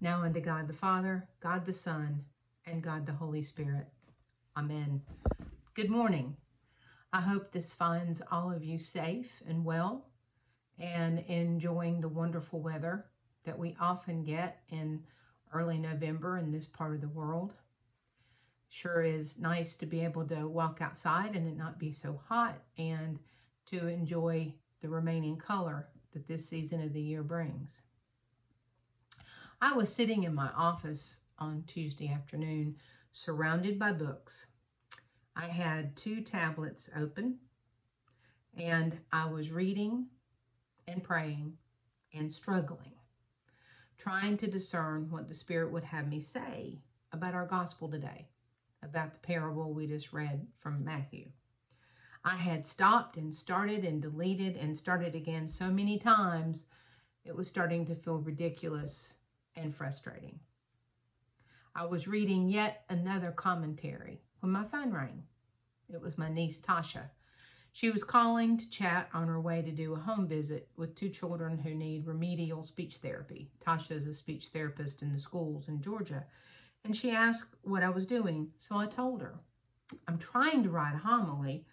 now unto God the Father, God the Son, and God the Holy Spirit. Amen. Good morning. I hope this finds all of you safe and well and enjoying the wonderful weather that we often get in early November in this part of the world. Sure is nice to be able to walk outside and it not be so hot and to enjoy the remaining color that this season of the year brings. I was sitting in my office on Tuesday afternoon surrounded by books. I had two tablets open and I was reading and praying and struggling, trying to discern what the Spirit would have me say about our gospel today, about the parable we just read from Matthew. I had stopped and started and deleted and started again so many times, it was starting to feel ridiculous and frustrating. I was reading yet another commentary when my phone rang. It was my niece Tasha. She was calling to chat on her way to do a home visit with two children who need remedial speech therapy. Tasha is a speech therapist in the schools in Georgia, and she asked what I was doing, so I told her. I'm trying to write a homily,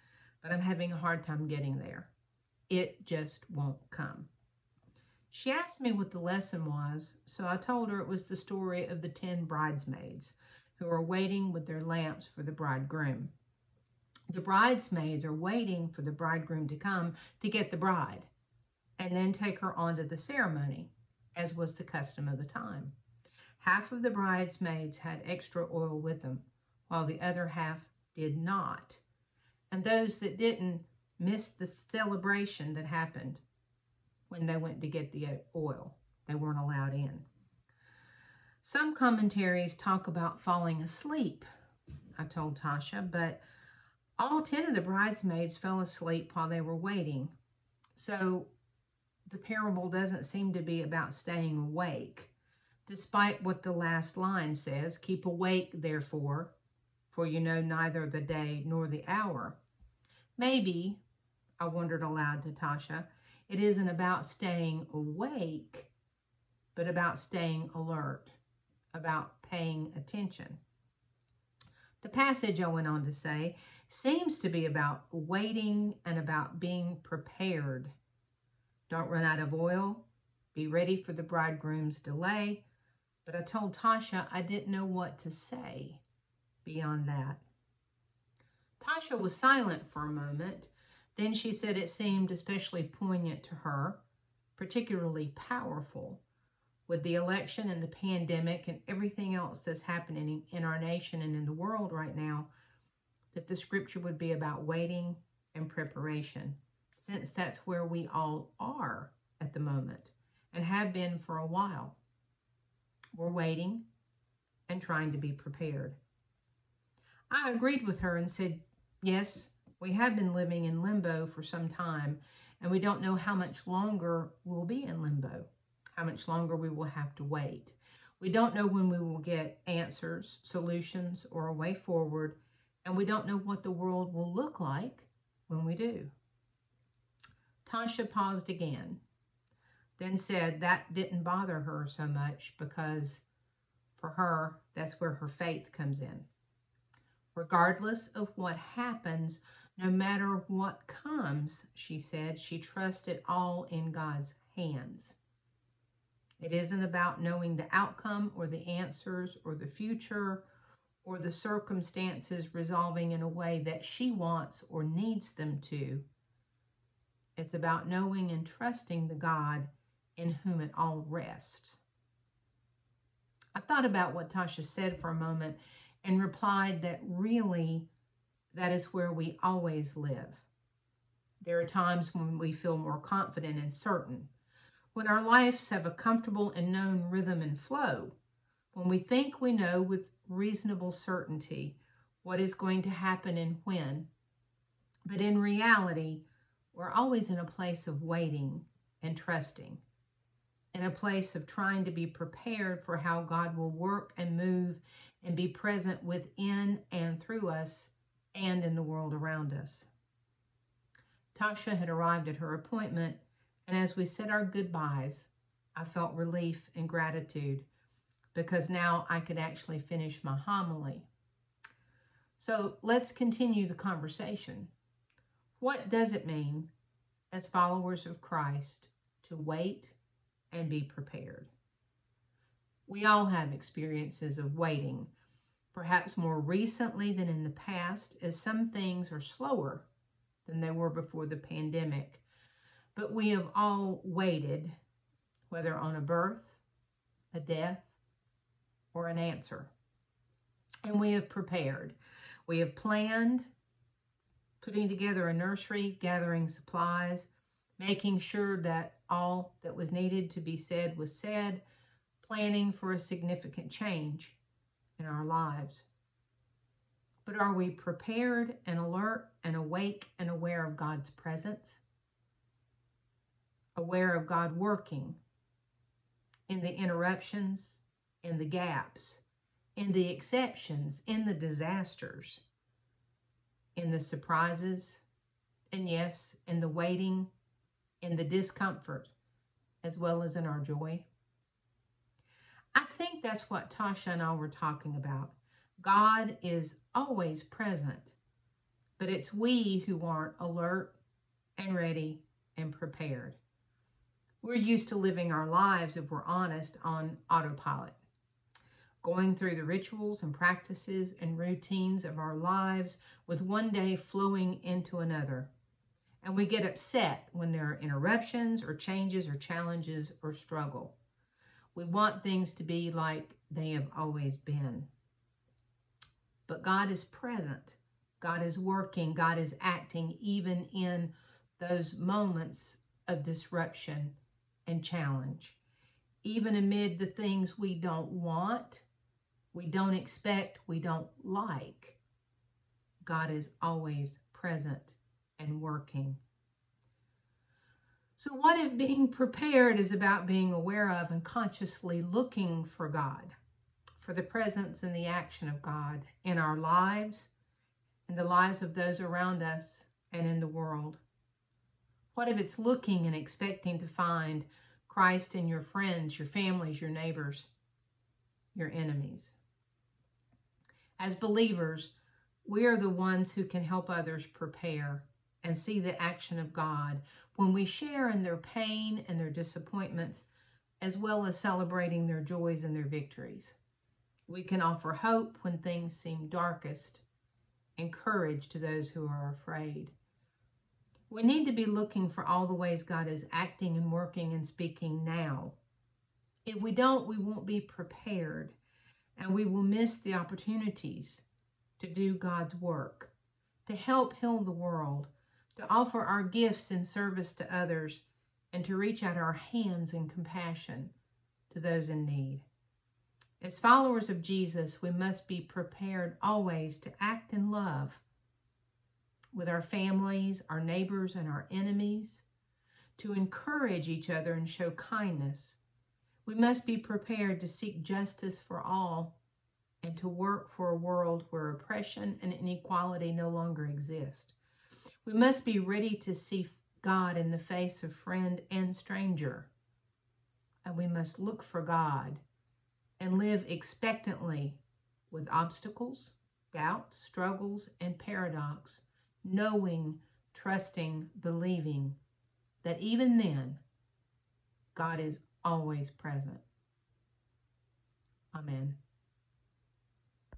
but I'm having a hard time getting there. It just won't come. She asked me what the lesson was, so I told her it was the story of the ten bridesmaids who are waiting with their lamps for the bridegroom. The bridesmaids are waiting for the bridegroom to come to get the bride and then take her on to the ceremony, as was the custom of the time. Half of the bridesmaids had extra oil with them, while the other half did not. And those that didn't missed the celebration that happened when they went to get the uh, oil. They weren't allowed in. Some commentaries talk about falling asleep, I told Tasha, but all 10 of the bridesmaids fell asleep while they were waiting. So the parable doesn't seem to be about staying awake, despite what the last line says keep awake, therefore, for you know neither the day nor the hour. Maybe, I wondered aloud to Tasha, it isn't about staying awake, but about staying alert, about paying attention. The passage, I went on to say, seems to be about waiting and about being prepared. Don't run out of oil. Be ready for the bridegroom's delay. But I told Tasha I didn't know what to say beyond that. Tasha was silent for a moment then she said it seemed especially poignant to her, particularly powerful, with the election and the pandemic and everything else that's happening in our nation and in the world right now, that the scripture would be about waiting and preparation, since that's where we all are at the moment and have been for a while. We're waiting and trying to be prepared. I agreed with her and said, yes, we have been living in limbo for some time, and we don't know how much longer we'll be in limbo, how much longer we will have to wait. We don't know when we will get answers, solutions, or a way forward, and we don't know what the world will look like when we do. Tasha paused again, then said that didn't bother her so much because for her, that's where her faith comes in. Regardless of what happens, no matter what comes, she said, she trusted all in God's hands. It isn't about knowing the outcome or the answers or the future or the circumstances resolving in a way that she wants or needs them to. It's about knowing and trusting the God in whom it all rests. I thought about what Tasha said for a moment and replied that really that is where we always live. There are times when we feel more confident and certain, when our lives have a comfortable and known rhythm and flow, when we think we know with reasonable certainty what is going to happen and when. But in reality, we're always in a place of waiting and trusting, in a place of trying to be prepared for how God will work and move and be present within and through us and in the world around us. Tasha had arrived at her appointment, and as we said our goodbyes, I felt relief and gratitude because now I could actually finish my homily. So let's continue the conversation. What does it mean as followers of Christ to wait and be prepared? We all have experiences of waiting, perhaps more recently than in the past, as some things are slower than they were before the pandemic. But we have all waited, whether on a birth, a death, or an answer. And we have prepared. We have planned, putting together a nursery, gathering supplies, making sure that all that was needed to be said was said, planning for a significant change in our lives. But are we prepared and alert and awake and aware of God's presence? Aware of God working in the interruptions, in the gaps, in the exceptions, in the disasters, in the surprises, and yes, in the waiting, in the discomfort, as well as in our joy. I think that's what Tasha and I were talking about. God is always present, but it's we who aren't alert and ready and prepared. We're used to living our lives, if we're honest, on autopilot going through the rituals and practices and routines of our lives with one day flowing into another. And we get upset when there are interruptions or changes or challenges or struggle. We want things to be like they have always been. But God is present. God is working. God is acting even in those moments of disruption and challenge. Even amid the things we don't want we don't expect, we don't like, God is always present and working. So, what if being prepared is about being aware of and consciously looking for God, for the presence and the action of God in our lives, in the lives of those around us, and in the world? What if it's looking and expecting to find Christ in your friends, your families, your neighbors, your enemies? As believers, we are the ones who can help others prepare and see the action of God when we share in their pain and their disappointments, as well as celebrating their joys and their victories. We can offer hope when things seem darkest and courage to those who are afraid. We need to be looking for all the ways God is acting and working and speaking now. If we don't, we won't be prepared and we will miss the opportunities to do God's work, to help heal the world, to offer our gifts in service to others, and to reach out our hands in compassion to those in need. As followers of Jesus, we must be prepared always to act in love with our families, our neighbors, and our enemies, to encourage each other and show kindness we must be prepared to seek justice for all and to work for a world where oppression and inequality no longer exist. We must be ready to see God in the face of friend and stranger. And we must look for God and live expectantly with obstacles, doubts, struggles, and paradox, knowing, trusting, believing that even then, God is always present. Amen.